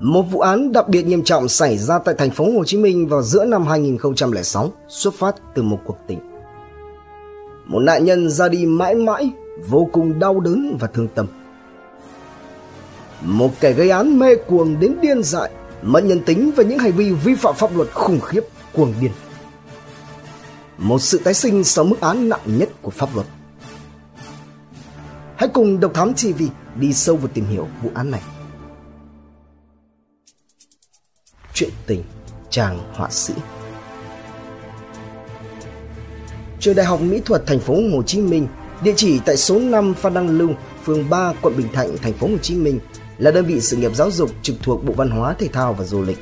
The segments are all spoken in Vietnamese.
Một vụ án đặc biệt nghiêm trọng xảy ra tại thành phố Hồ Chí Minh vào giữa năm 2006 xuất phát từ một cuộc tình. Một nạn nhân ra đi mãi mãi, vô cùng đau đớn và thương tâm. Một kẻ gây án mê cuồng đến điên dại, mất nhân tính và những hành vi vi phạm pháp luật khủng khiếp, cuồng điên. Một sự tái sinh sau mức án nặng nhất của pháp luật. Hãy cùng Độc Thám TV đi sâu vào tìm hiểu vụ án này. Chuyện tình chàng họa sĩ Trường Đại học Mỹ thuật thành phố Hồ Chí Minh, địa chỉ tại số 5 Phan Đăng Lưu, phường 3, quận Bình Thạnh, thành phố Hồ Chí Minh, là đơn vị sự nghiệp giáo dục trực thuộc Bộ Văn hóa Thể thao và Du lịch.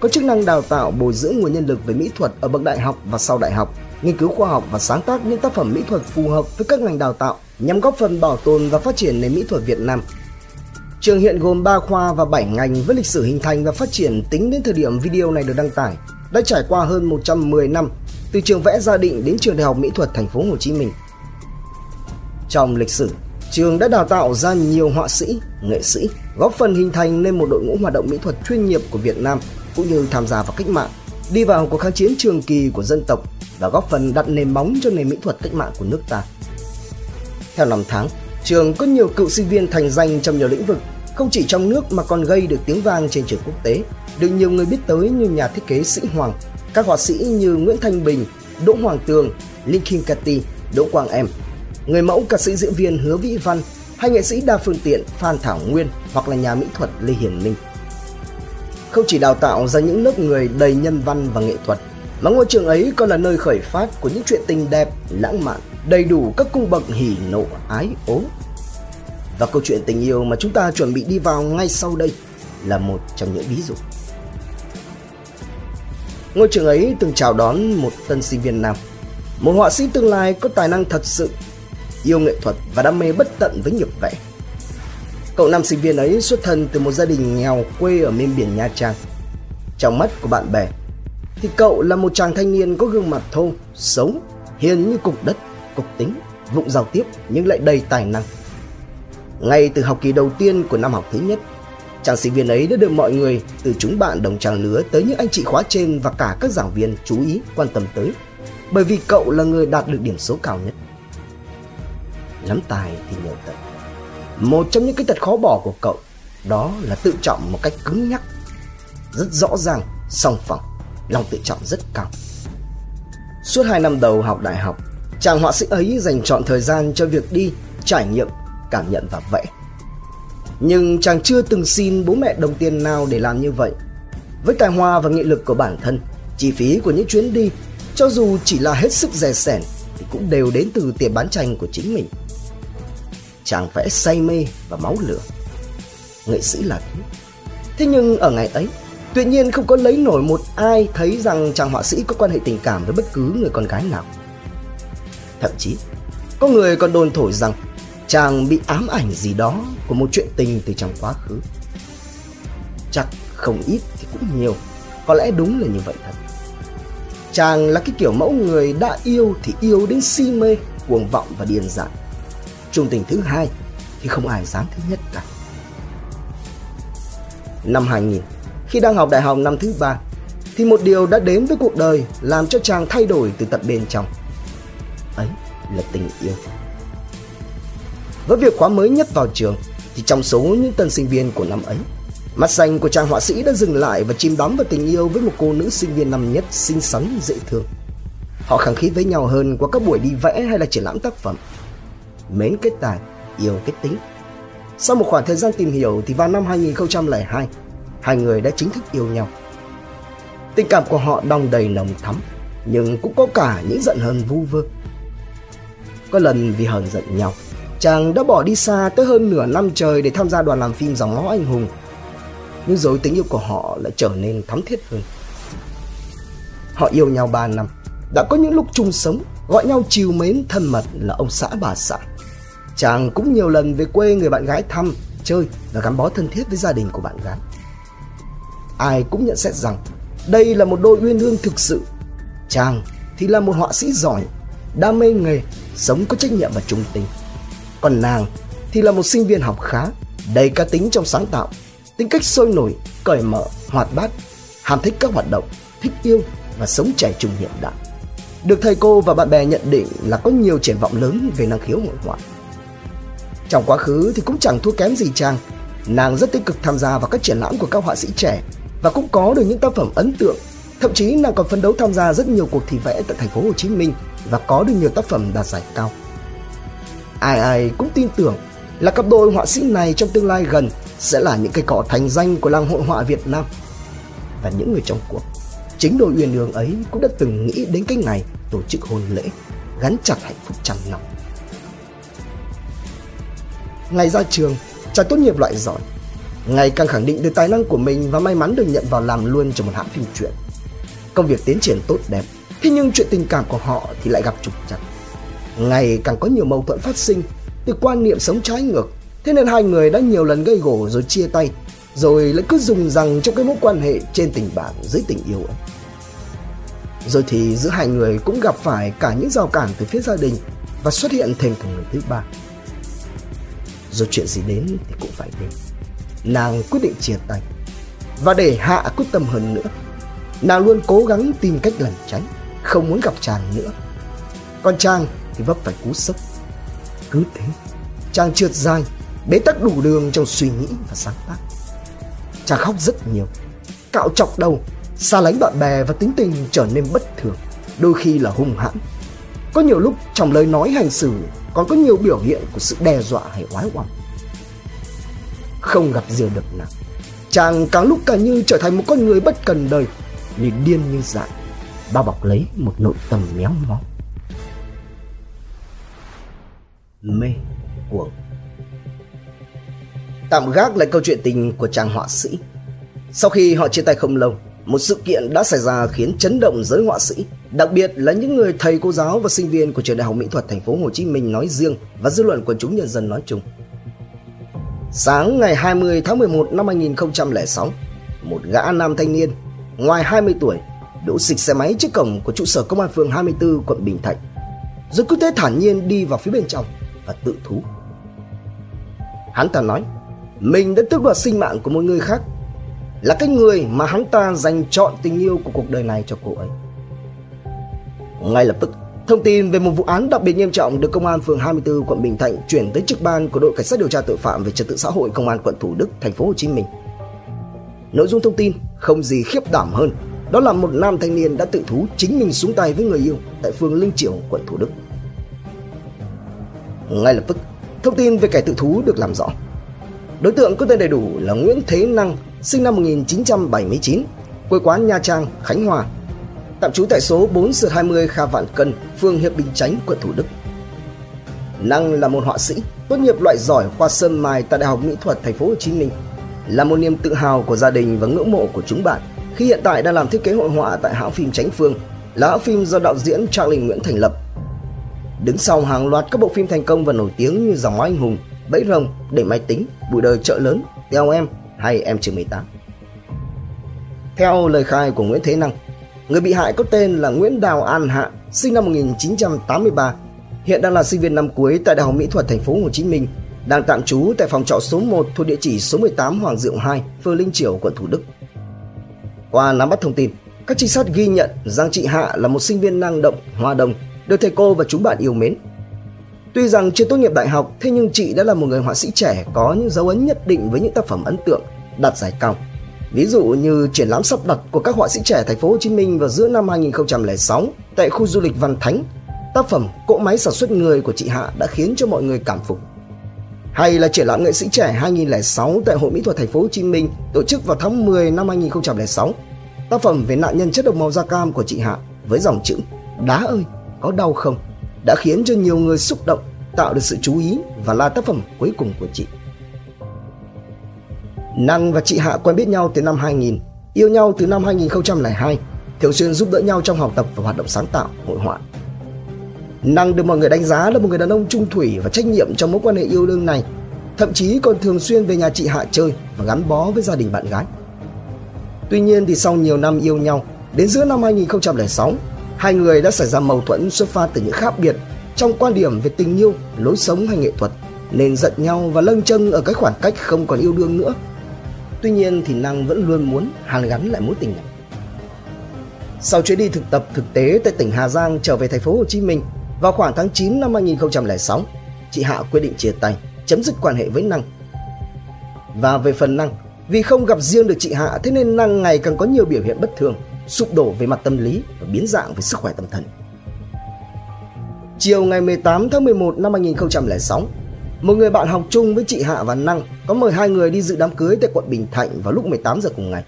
Có chức năng đào tạo bồi dưỡng nguồn nhân lực về mỹ thuật ở bậc đại học và sau đại học, nghiên cứu khoa học và sáng tác những tác phẩm mỹ thuật phù hợp với các ngành đào tạo nhằm góp phần bảo tồn và phát triển nền mỹ thuật Việt Nam. Trường hiện gồm 3 khoa và 7 ngành với lịch sử hình thành và phát triển tính đến thời điểm video này được đăng tải đã trải qua hơn 110 năm từ trường vẽ gia định đến trường Đại học Mỹ thuật thành phố Hồ Chí Minh. Trong lịch sử, trường đã đào tạo ra nhiều họa sĩ, nghệ sĩ, góp phần hình thành nên một đội ngũ hoạt động mỹ thuật chuyên nghiệp của Việt Nam cũng như tham gia vào cách mạng, đi vào cuộc kháng chiến trường kỳ của dân tộc và góp phần đặt nền móng cho nền mỹ thuật cách mạng của nước ta. Theo năm tháng, trường có nhiều cựu sinh viên thành danh trong nhiều lĩnh vực, không chỉ trong nước mà còn gây được tiếng vang trên trường quốc tế, được nhiều người biết tới như nhà thiết kế Sĩ Hoàng, các họa sĩ như Nguyễn Thanh Bình, Đỗ Hoàng Tường, Linkin Kim Cati, Đỗ Quang Em, người mẫu ca sĩ diễn viên Hứa Vĩ Văn hay nghệ sĩ đa phương tiện Phan Thảo Nguyên hoặc là nhà mỹ thuật Lê Hiền Minh. Không chỉ đào tạo ra những lớp người đầy nhân văn và nghệ thuật, mà ngôi trường ấy còn là nơi khởi phát của những chuyện tình đẹp, lãng mạn, đầy đủ các cung bậc hỉ nộ ái ố. Và câu chuyện tình yêu mà chúng ta chuẩn bị đi vào ngay sau đây là một trong những ví dụ. Ngôi trường ấy từng chào đón một tân sinh viên nam, một họa sĩ tương lai có tài năng thật sự, yêu nghệ thuật và đam mê bất tận với nghiệp vẽ. Cậu nam sinh viên ấy xuất thân từ một gia đình nghèo quê ở miền biển Nha Trang. Trong mắt của bạn bè, thì cậu là một chàng thanh niên có gương mặt thô, xấu, hiền như cục đất, cục tính, vụng giao tiếp nhưng lại đầy tài năng. Ngay từ học kỳ đầu tiên của năm học thứ nhất, chàng sinh viên ấy đã được mọi người từ chúng bạn đồng trang lứa tới những anh chị khóa trên và cả các giảng viên chú ý quan tâm tới bởi vì cậu là người đạt được điểm số cao nhất. Lắm tài thì nhờ tật. Một trong những cái tật khó bỏ của cậu đó là tự trọng một cách cứng nhắc, rất rõ ràng, song phẳng, lòng tự trọng rất cao. Suốt hai năm đầu học đại học, chàng họa sĩ ấy dành chọn thời gian cho việc đi, trải nghiệm, cảm nhận và vẽ. Nhưng chàng chưa từng xin bố mẹ đồng tiền nào để làm như vậy. Với tài hoa và nghị lực của bản thân, chi phí của những chuyến đi, cho dù chỉ là hết sức rẻ sẻn, thì cũng đều đến từ tiền bán tranh của chính mình. Chàng vẽ say mê và máu lửa. Nghệ sĩ là thế. Thế nhưng ở ngày ấy, Tuy nhiên không có lấy nổi một ai thấy rằng chàng họa sĩ có quan hệ tình cảm với bất cứ người con gái nào. Thậm chí, có người còn đồn thổi rằng chàng bị ám ảnh gì đó của một chuyện tình từ trong quá khứ. Chắc không ít thì cũng nhiều, có lẽ đúng là như vậy thật. Chàng là cái kiểu mẫu người đã yêu thì yêu đến si mê, cuồng vọng và điên dại. Trung tình thứ hai thì không ai dám thứ nhất cả. Năm 2000, khi đang học đại học năm thứ ba thì một điều đã đến với cuộc đời làm cho chàng thay đổi từ tận bên trong ấy là tình yêu với việc khóa mới nhất vào trường thì trong số những tân sinh viên của năm ấy mắt xanh của chàng họa sĩ đã dừng lại và chìm đắm vào tình yêu với một cô nữ sinh viên năm nhất xinh xắn dễ thương họ khăng khít với nhau hơn qua các buổi đi vẽ hay là triển lãm tác phẩm mến kết tài yêu kết tính sau một khoảng thời gian tìm hiểu thì vào năm 2002 hai người đã chính thức yêu nhau. Tình cảm của họ đong đầy nồng thắm, nhưng cũng có cả những giận hờn vu vơ. Có lần vì hờn giận nhau, chàng đã bỏ đi xa tới hơn nửa năm trời để tham gia đoàn làm phim dòng máu anh hùng. Nhưng rồi tình yêu của họ lại trở nên thắm thiết hơn. Họ yêu nhau 3 năm, đã có những lúc chung sống, gọi nhau chiều mến thân mật là ông xã bà xã. Chàng cũng nhiều lần về quê người bạn gái thăm, chơi và gắn bó thân thiết với gia đình của bạn gái ai cũng nhận xét rằng đây là một đôi uyên ương thực sự. Chàng thì là một họa sĩ giỏi, đam mê nghề, sống có trách nhiệm và trung tình. Còn nàng thì là một sinh viên học khá, đầy cá tính trong sáng tạo, tính cách sôi nổi, cởi mở, hoạt bát, ham thích các hoạt động, thích yêu và sống trẻ trung hiện đại. Được thầy cô và bạn bè nhận định là có nhiều triển vọng lớn về năng khiếu hội họa. Trong quá khứ thì cũng chẳng thua kém gì Trang. Nàng rất tích cực tham gia vào các triển lãm của các họa sĩ trẻ và cũng có được những tác phẩm ấn tượng. Thậm chí nàng còn phấn đấu tham gia rất nhiều cuộc thi vẽ tại thành phố Hồ Chí Minh và có được nhiều tác phẩm đạt giải cao. Ai ai cũng tin tưởng là cặp đôi họa sĩ này trong tương lai gần sẽ là những cây cỏ thành danh của làng hội họa Việt Nam. Và những người trong cuộc, chính đôi uyên ương ấy cũng đã từng nghĩ đến cái ngày tổ chức hôn lễ, gắn chặt hạnh phúc trăm năm. Ngày ra trường, chàng tốt nghiệp loại giỏi, ngày càng khẳng định được tài năng của mình và may mắn được nhận vào làm luôn trong một hãng phim truyện. Công việc tiến triển tốt đẹp, thế nhưng chuyện tình cảm của họ thì lại gặp trục trặc. Ngày càng có nhiều mâu thuẫn phát sinh từ quan niệm sống trái ngược, thế nên hai người đã nhiều lần gây gổ rồi chia tay, rồi lại cứ dùng rằng trong cái mối quan hệ trên tình bạn dưới tình yêu ấy. Rồi thì giữa hai người cũng gặp phải cả những rào cản từ phía gia đình và xuất hiện thêm cả người thứ ba. Rồi chuyện gì đến thì cũng phải đến. Nàng quyết định chia tay. Và để hạ quyết tâm hơn nữa, nàng luôn cố gắng tìm cách lẩn tránh, không muốn gặp chàng nữa. Còn chàng thì vấp phải cú sốc. Cứ thế, chàng trượt dài, bế tắc đủ đường trong suy nghĩ và sáng tác. Chàng khóc rất nhiều, cạo chọc đầu, xa lánh bạn bè và tính tình trở nên bất thường, đôi khi là hung hãn. Có nhiều lúc trong lời nói hành xử còn có nhiều biểu hiện của sự đe dọa hay oái oăm. Không gặp diều được nào, chàng càng lúc càng như trở thành một con người bất cần đời, như điên như dại, bao bọc lấy một nội tâm méo mó. Mê cuồng Tạm gác lại câu chuyện tình của chàng họa sĩ. Sau khi họ chia tay không lâu, một sự kiện đã xảy ra khiến chấn động giới họa sĩ, đặc biệt là những người thầy cô giáo và sinh viên của trường Đại học Mỹ thuật thành phố Hồ Chí Minh nói riêng và dư luận quần chúng nhân dân nói chung. Sáng ngày 20 tháng 11 năm 2006, một gã nam thanh niên ngoài 20 tuổi đỗ xịch xe máy trước cổng của trụ sở công an phường 24 quận Bình Thạnh, rồi cứ thế thản nhiên đi vào phía bên trong và tự thú. Hắn ta nói, mình đã tước đoạt sinh mạng của một người khác là cái người mà hắn ta dành chọn tình yêu của cuộc đời này cho cô ấy. Ngay lập tức, thông tin về một vụ án đặc biệt nghiêm trọng được công an phường 24 quận Bình Thạnh chuyển tới trực ban của đội cảnh sát điều tra tội phạm về trật tự xã hội công an quận Thủ Đức, thành phố Hồ Chí Minh. Nội dung thông tin không gì khiếp đảm hơn, đó là một nam thanh niên đã tự thú chính mình xuống tay với người yêu tại phường Linh Chiểu, quận Thủ Đức. Ngay lập tức, thông tin về kẻ tự thú được làm rõ. Đối tượng có tên đầy đủ là Nguyễn Thế Năng, sinh năm 1979, quê quán Nha Trang, Khánh Hòa. Tạm trú tại số 4 20 Kha Vạn Cân, phường Hiệp Bình Chánh, quận Thủ Đức. Năng là một họa sĩ, tốt nghiệp loại giỏi khoa sơn mài tại Đại học Mỹ thuật Thành phố Hồ Chí Minh, là một niềm tự hào của gia đình và ngưỡng mộ của chúng bạn khi hiện tại đang làm thiết kế hội họa tại hãng phim Chánh Phương, là hãng phim do đạo diễn Charlie Nguyễn thành lập. Đứng sau hàng loạt các bộ phim thành công và nổi tiếng như Dòng Anh Hùng, Bẫy Rồng, Để Máy Tính, Bụi Đời Chợ Lớn, Theo Em, hay em chưa 18. Theo lời khai của Nguyễn Thế Năng, người bị hại có tên là Nguyễn Đào An Hạ, sinh năm 1983, hiện đang là sinh viên năm cuối tại Đại học Mỹ thuật thành phố Hồ Chí Minh, đang tạm trú tại phòng trọ số 1 thuộc địa chỉ số 18 Hoàng Diệu 2, phường Linh Triểu, quận Thủ Đức. Qua nắm bắt thông tin, các trinh sát ghi nhận Giang Trị Hạ là một sinh viên năng động, hòa đồng, được thầy cô và chúng bạn yêu mến. Tuy rằng chưa tốt nghiệp đại học, thế nhưng chị đã là một người họa sĩ trẻ có những dấu ấn nhất định với những tác phẩm ấn tượng, đạt giải cao. Ví dụ như triển lãm sắp đặt của các họa sĩ trẻ thành phố Hồ Chí Minh vào giữa năm 2006 tại khu du lịch Văn Thánh, tác phẩm Cỗ máy sản xuất người của chị Hạ đã khiến cho mọi người cảm phục. Hay là triển lãm nghệ sĩ trẻ 2006 tại Hội Mỹ thuật thành phố Hồ Chí Minh tổ chức vào tháng 10 năm 2006. Tác phẩm về nạn nhân chất độc màu da cam của chị Hạ với dòng chữ Đá ơi, có đau không? đã khiến cho nhiều người xúc động, tạo được sự chú ý và là tác phẩm cuối cùng của chị. Năng và chị Hạ quen biết nhau từ năm 2000, yêu nhau từ năm 2002, thường xuyên giúp đỡ nhau trong học tập và hoạt động sáng tạo, hội họa. Năng được mọi người đánh giá là một người đàn ông trung thủy và trách nhiệm trong mối quan hệ yêu đương này, thậm chí còn thường xuyên về nhà chị Hạ chơi và gắn bó với gia đình bạn gái. Tuy nhiên thì sau nhiều năm yêu nhau, đến giữa năm 2006, hai người đã xảy ra mâu thuẫn xuất phát từ những khác biệt trong quan điểm về tình yêu, lối sống hay nghệ thuật, nên giận nhau và lâng châng ở cái khoảng cách không còn yêu đương nữa. Tuy nhiên thì Năng vẫn luôn muốn hàn gắn lại mối tình này. Sau chuyến đi thực tập thực tế tại tỉnh Hà Giang trở về thành phố Hồ Chí Minh vào khoảng tháng 9 năm 2006, chị Hạ quyết định chia tay, chấm dứt quan hệ với Năng. Và về phần Năng, vì không gặp riêng được chị Hạ thế nên Năng ngày càng có nhiều biểu hiện bất thường, sụp đổ về mặt tâm lý và biến dạng về sức khỏe tâm thần. Chiều ngày 18 tháng 11 năm 2006, một người bạn học chung với chị Hạ và Năng có mời hai người đi dự đám cưới tại quận Bình Thạnh vào lúc 18 giờ cùng ngày.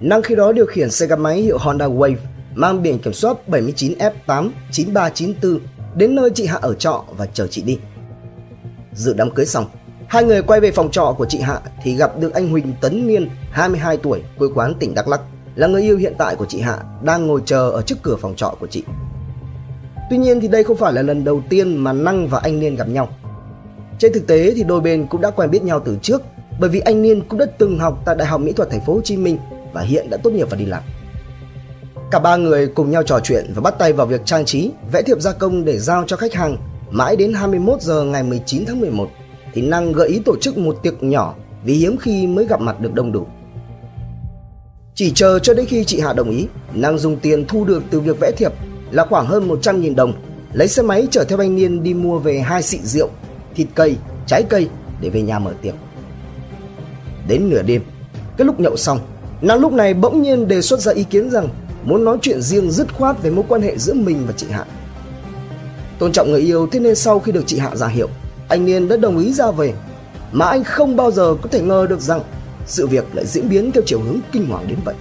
Năng khi đó điều khiển xe gắn máy hiệu Honda Wave mang biển kiểm soát 79F89394 đến nơi chị Hạ ở trọ và chờ chị đi. Dự đám cưới xong, hai người quay về phòng trọ của chị Hạ thì gặp được anh Huỳnh Tấn Niên, 22 tuổi, quê quán tỉnh Đắk Lắk, là người yêu hiện tại của chị Hạ, đang ngồi chờ ở trước cửa phòng trọ của chị. Tuy nhiên thì đây không phải là lần đầu tiên mà Năng và anh Niên gặp nhau. Trên thực tế thì đôi bên cũng đã quen biết nhau từ trước bởi vì anh Niên cũng đã từng học tại Đại học Mỹ thuật Thành phố Hồ Chí Minh và hiện đã tốt nghiệp và đi làm. Cả ba người cùng nhau trò chuyện và bắt tay vào việc trang trí, vẽ thiệp gia công để giao cho khách hàng. Mãi đến 21 giờ ngày 19 tháng 11 thì Năng gợi ý tổ chức một tiệc nhỏ vì hiếm khi mới gặp mặt được đông đủ. Chỉ chờ cho đến khi chị Hạ đồng ý, Năng dùng tiền thu được từ việc vẽ thiệp là khoảng hơn 100.000 đồng, lấy xe máy chở theo anh Niên đi mua về hai xị rượu, thịt cây, trái cây để về nhà mở tiệc. Đến nửa đêm, cái lúc nhậu xong, Năng lúc này bỗng nhiên đề xuất ra ý kiến rằng muốn nói chuyện riêng dứt khoát về mối quan hệ giữa mình và chị Hạ. Tôn trọng người yêu thế nên sau khi được chị Hạ ra hiệu, anh Niên đã đồng ý ra về. Mà anh không bao giờ có thể ngờ được rằng sự việc lại diễn biến theo chiều hướng kinh hoàng đến vậy.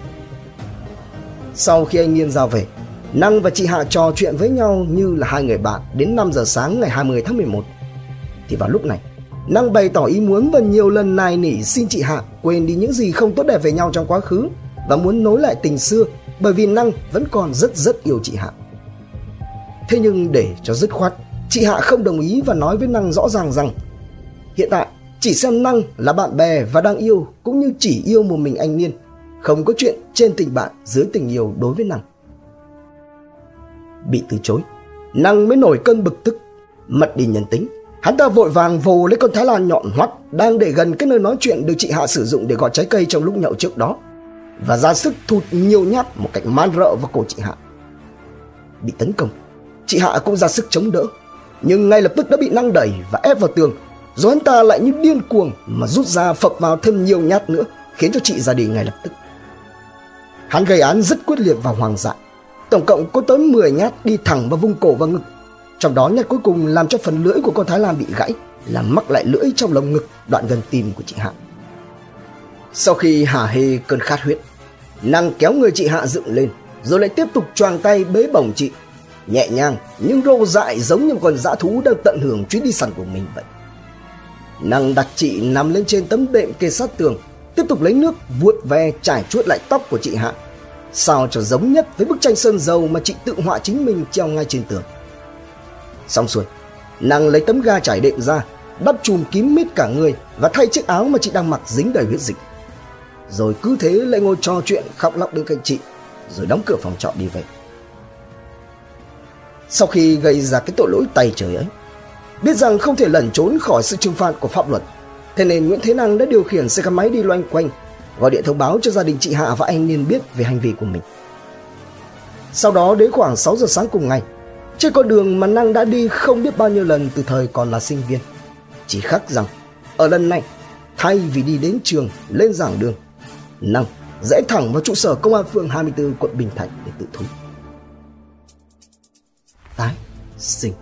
Sau khi anh yên ra về, Năng và chị Hạ trò chuyện với nhau như là hai người bạn đến 5 giờ sáng ngày 20 tháng 11. Thì vào lúc này, Năng bày tỏ ý muốn và nhiều lần nài nỉ xin chị Hạ quên đi những gì không tốt đẹp về nhau trong quá khứ và muốn nối lại tình xưa bởi vì Năng vẫn còn rất rất yêu chị Hạ. Thế nhưng để cho dứt khoát, chị Hạ không đồng ý và nói với Năng rõ ràng rằng hiện tại chỉ xem Năng là bạn bè và đang yêu cũng như chỉ yêu một mình anh Niên, không có chuyện trên tình bạn dưới tình yêu đối với Năng. Bị từ chối, Năng mới nổi cơn bực tức, mất đi nhân tính. Hắn ta vội vàng vồ lấy con Thái Lan nhọn hoắt đang để gần cái nơi nói chuyện được chị Hạ sử dụng để gọt trái cây trong lúc nhậu trước đó và ra sức thụt nhiều nhát một cách man rợ vào cổ chị Hạ. Bị tấn công, chị Hạ cũng ra sức chống đỡ, nhưng ngay lập tức đã bị năng đẩy và ép vào tường, rồi hắn ta lại như điên cuồng mà rút ra phập vào thêm nhiều nhát nữa, khiến cho chị ra đi ngay lập tức. Hắn gây án rất quyết liệt và hoàng dại. Tổng cộng có tới 10 nhát đi thẳng vào vùng cổ và ngực. Trong đó nhát cuối cùng làm cho phần lưỡi của con Thái Lan bị gãy, làm mắc lại lưỡi trong lồng ngực đoạn gần tim của chị Hạ. Sau khi hả hê cơn khát huyết, Năng kéo người chị Hạ dựng lên, rồi lại tiếp tục choàng tay bế bổng chị. Nhẹ nhàng nhưng rô dại giống như một con dã thú đang tận hưởng chuyến đi săn của mình vậy. Năng đặt chị nằm lên trên tấm đệm kê sát tường, tiếp tục lấy nước vuốt ve trải chuốt lại tóc của chị Hạ, sao cho giống nhất với bức tranh sơn dầu mà chị tự họa chính mình treo ngay trên tường. Xong xuôi, Năng lấy tấm ga trải đệm ra, đắp chùm kín mít cả người và thay chiếc áo mà chị đang mặc dính đầy huyết dịch. Rồi cứ thế lại ngồi trò chuyện khóc lóc bên cạnh chị rồi đóng cửa phòng trọ đi về. Sau khi gây ra cái tội lỗi tay trời ấy biết rằng không thể lẩn trốn khỏi sự trừng phạt của pháp luật. Thế nên nguyễn thế năng đã điều khiển xe gắn máy đi loanh quanh, gọi điện thông báo cho gia đình chị hạ và anh niên biết về hành vi của mình. Sau đó đến khoảng 6 giờ sáng cùng ngày, trên con đường mà năng đã đi không biết bao nhiêu lần từ thời còn là sinh viên, chỉ khác rằng ở lần này, thay vì đi đến trường, lên giảng đường, Năng rẽ thẳng vào trụ sở công an phường 24 quận Bình Thạnh để tự thú. Tái sinh.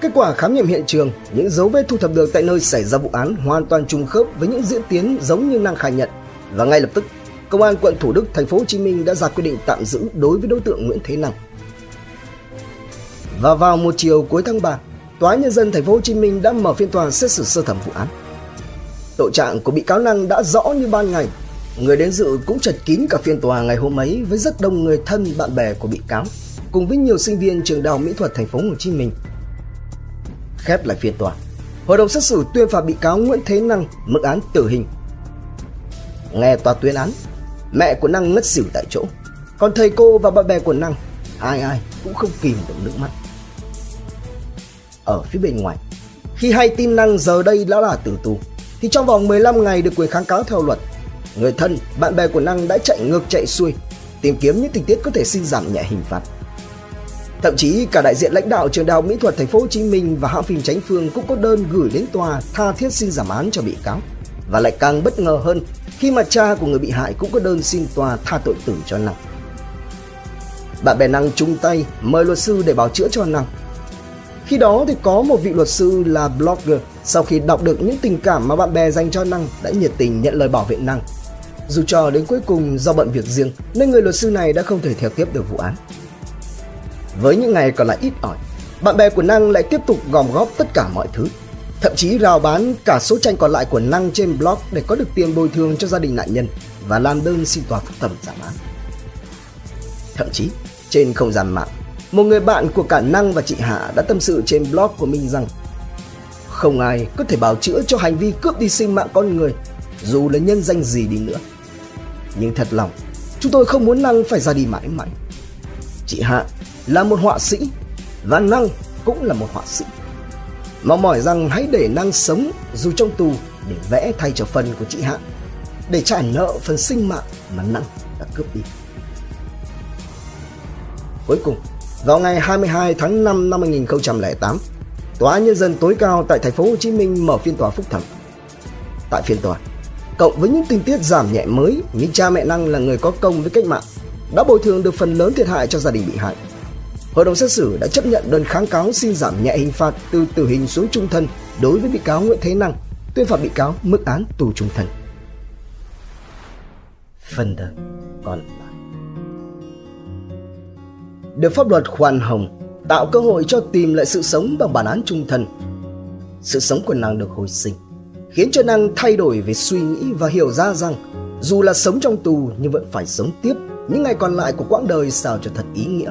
Kết quả khám nghiệm hiện trường, những dấu vết thu thập được tại nơi xảy ra vụ án hoàn toàn trùng khớp với những diễn tiến giống như Năng khai nhận và ngay lập tức, công an quận Thủ Đức, thành phố Hồ Chí Minh đã ra quyết định tạm giữ đối với đối tượng Nguyễn Thế Năng. Và vào một chiều cuối tháng 3, Tòa nhân dân thành phố Hồ Chí Minh đã mở phiên tòa xét xử sơ thẩm vụ án. Tội trạng của bị cáo Năng đã rõ như ban ngày. Người đến dự cũng chật kín cả phiên tòa ngày hôm ấy với rất đông người thân bạn bè của bị cáo, cùng với nhiều sinh viên trường đại học mỹ thuật thành phố Hồ Chí Minh. Khép lại phiên tòa, hội đồng xét xử tuyên phạt bị cáo Nguyễn Thế Năng mức án tử hình. Nghe tòa tuyên án, mẹ của Năng ngất xỉu tại chỗ, còn thầy cô và bạn bè của Năng ai ai cũng không kìm được nước mắt. Ở phía bên ngoài, khi hay tin Năng giờ đây đã là tử tù, thì trong vòng 15 ngày được quyền kháng cáo theo luật. Người thân, bạn bè của Năng đã chạy ngược chạy xuôi, tìm kiếm những tình tiết có thể xin giảm nhẹ hình phạt. Thậm chí cả đại diện lãnh đạo trường đại học mỹ thuật thành phố Hồ Chí Minh và hãng phim Chánh Phương cũng có đơn gửi đến tòa tha thiết xin giảm án cho bị cáo. Và lại càng bất ngờ hơn, khi mà cha của người bị hại cũng có đơn xin tòa tha tội tử cho Năng. Bạn bè Năng chung tay mời luật sư để bảo chữa cho Năng. Khi đó thì có một vị luật sư là blogger sau khi đọc được những tình cảm mà bạn bè dành cho Năng đã nhiệt tình nhận lời bảo vệ Năng. Dù cho đến cuối cùng do bận việc riêng, nên người luật sư này đã không thể theo tiếp được vụ án. Với những ngày còn lại ít ỏi, bạn bè của Năng lại tiếp tục gom góp tất cả mọi thứ. Thậm chí rào bán cả số tranh còn lại của Năng trên blog để có được tiền bồi thường cho gia đình nạn nhân và làm đơn xin tòa phúc thẩm giảm án. Thậm chí, trên không gian mạng, một người bạn của cả Năng và chị Hạ đã tâm sự trên blog của mình rằng không ai có thể bào chữa cho hành vi cướp đi sinh mạng con người dù là nhân danh gì đi nữa. Nhưng thật lòng, chúng tôi không muốn Năng phải ra đi mãi mãi. Chị Hạ là một họa sĩ và Năng cũng là một họa sĩ. Mong mỏi rằng hãy để Năng sống dù trong tù để vẽ thay cho phần của chị Hạ, để trả nợ phần sinh mạng mà Năng đã cướp đi. Cuối cùng, vào ngày 22 tháng 5 năm 2008, Tòa nhân dân tối cao tại thành phố Hồ Chí Minh mở phiên tòa phúc thẩm. Tại phiên tòa, cộng với những tình tiết giảm nhẹ mới như cha mẹ Năng là người có công với cách mạng, đã bồi thường được phần lớn thiệt hại cho gia đình bị hại. Hội đồng xét xử đã chấp nhận đơn kháng cáo xin giảm nhẹ hình phạt từ tử hình xuống trung thân đối với bị cáo Nguyễn Thế Năng, tuyên phạt bị cáo mức án tù trung thân. Phần đời còn lại Được pháp luật khoan hồng, tạo cơ hội cho tìm lại sự sống bằng bản án trung thân. Sự sống của nàng được hồi sinh, khiến cho nàng thay đổi về suy nghĩ và hiểu ra rằng dù là sống trong tù nhưng vẫn phải sống tiếp những ngày còn lại của quãng đời sao cho thật ý nghĩa.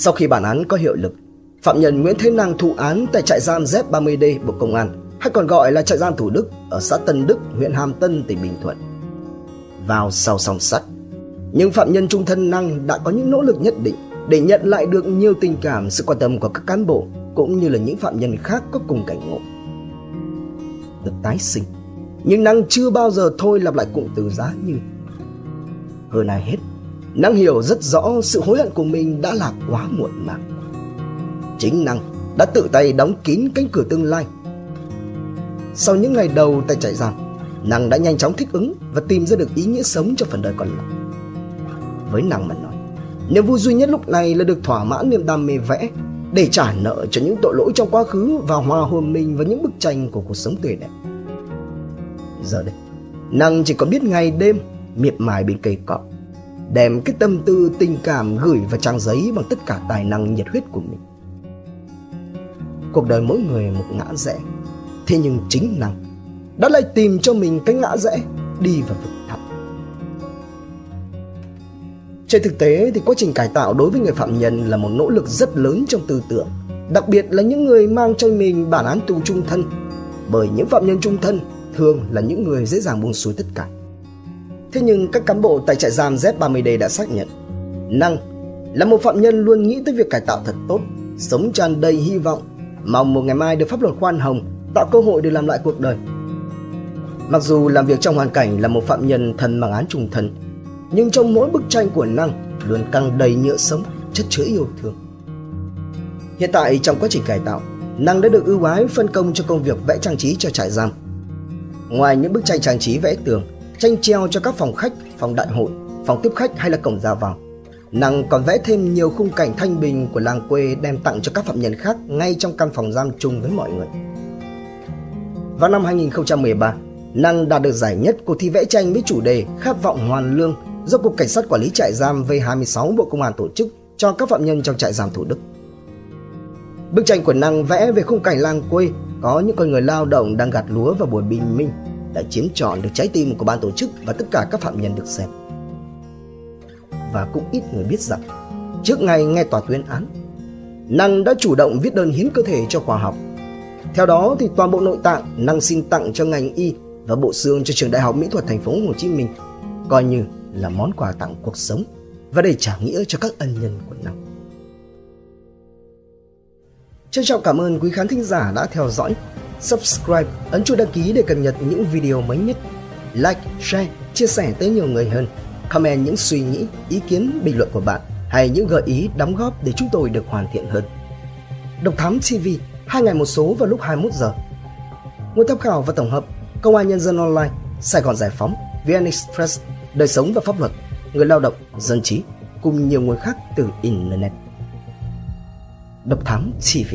Sau khi bản án có hiệu lực, phạm nhân Nguyễn Thế Năng thụ án tại trại giam Z30D Bộ Công an, hay còn gọi là trại giam Thủ Đức ở xã Tân Đức, huyện Hàm Tân, tỉnh Bình Thuận. Vào sau song sắt, nhưng phạm nhân trung thân Năng đã có những nỗ lực nhất định để nhận lại được nhiều tình cảm sự quan tâm của các cán bộ cũng như là những phạm nhân khác có cùng cảnh ngộ. Được tái sinh, nhưng Năng chưa bao giờ thôi lặp lại cụm từ giá như. Hơn ai hết, Năng hiểu rất rõ sự hối hận của mình đã là quá muộn màng. Chính Năng đã tự tay đóng kín cánh cửa tương lai. Sau những ngày đầu tại trại giam, Năng đã nhanh chóng thích ứng và tìm ra được ý nghĩa sống cho phần đời còn lại. Với Năng mà nói, niềm vui duy nhất lúc này là được thỏa mãn niềm đam mê vẽ để trả nợ cho những tội lỗi trong quá khứ và hòa hồn mình với những bức tranh của cuộc sống tươi đẹp. Giờ đây, Năng chỉ còn biết ngày đêm miệt mài bên cây cọ đem cái tâm tư tình cảm gửi vào trang giấy bằng tất cả tài năng nhiệt huyết của mình. Cuộc đời mỗi người một ngã rẽ, thế nhưng chính năng đã lại tìm cho mình cái ngã rẽ đi vào vực thẳm. Trên thực tế thì quá trình cải tạo đối với người phạm nhân là một nỗ lực rất lớn trong tư tưởng, đặc biệt là những người mang cho mình bản án tù trung thân, bởi những phạm nhân trung thân thường là những người dễ dàng buông xuôi tất cả. Thế nhưng các cán bộ tại trại giam Z30D đã xác nhận Năng là một phạm nhân luôn nghĩ tới việc cải tạo thật tốt, sống tràn đầy hy vọng, mong một ngày mai được pháp luật khoan hồng, tạo cơ hội để làm lại cuộc đời. Mặc dù làm việc trong hoàn cảnh là một phạm nhân thần bằng án trùng thân, nhưng trong mỗi bức tranh của Năng luôn căng đầy nhựa sống, chất chứa yêu thương. Hiện tại trong quá trình cải tạo, Năng đã được ưu ái phân công cho công việc vẽ trang trí cho trại giam. Ngoài những bức tranh trang trí vẽ tường, tranh treo cho các phòng khách, phòng đại hội, phòng tiếp khách hay là cổng ra vào. Năng còn vẽ thêm nhiều khung cảnh thanh bình của làng quê đem tặng cho các phạm nhân khác ngay trong căn phòng giam chung với mọi người. Vào năm 2013, Năng đạt được giải nhất cuộc thi vẽ tranh với chủ đề Khát vọng hoàn lương do Cục Cảnh sát Quản lý trại giam V26 Bộ Công an tổ chức cho các phạm nhân trong trại giam Thủ Đức. Bức tranh của Năng vẽ về khung cảnh làng quê có những con người lao động đang gặt lúa vào buổi bình minh đã chiếm trọn được trái tim của ban tổ chức và tất cả các phạm nhân được xem. Và cũng ít người biết rằng, trước ngày nghe tòa tuyên án, Năng đã chủ động viết đơn hiến cơ thể cho khoa học. Theo đó thì toàn bộ nội tạng Năng xin tặng cho ngành y và bộ xương cho trường Đại học Mỹ thuật thành phố Hồ Chí Minh, coi như là món quà tặng cuộc sống và để trả nghĩa cho các ân nhân của Năng. Trân trọng cảm ơn quý khán thính giả đã theo dõi subscribe, ấn chuông đăng ký để cập nhật những video mới nhất. Like, share, chia sẻ tới nhiều người hơn. Comment những suy nghĩ, ý kiến, bình luận của bạn hay những gợi ý đóng góp để chúng tôi được hoàn thiện hơn. Độc Thám TV, hai ngày một số vào lúc 21 giờ. Nguồn tham khảo và tổng hợp: Công an Nhân dân Online, Sài Gòn Giải Phóng, VN Express, Đời sống và pháp luật, Người lao động, Dân trí cùng nhiều nguồn khác từ internet. Độc Thám TV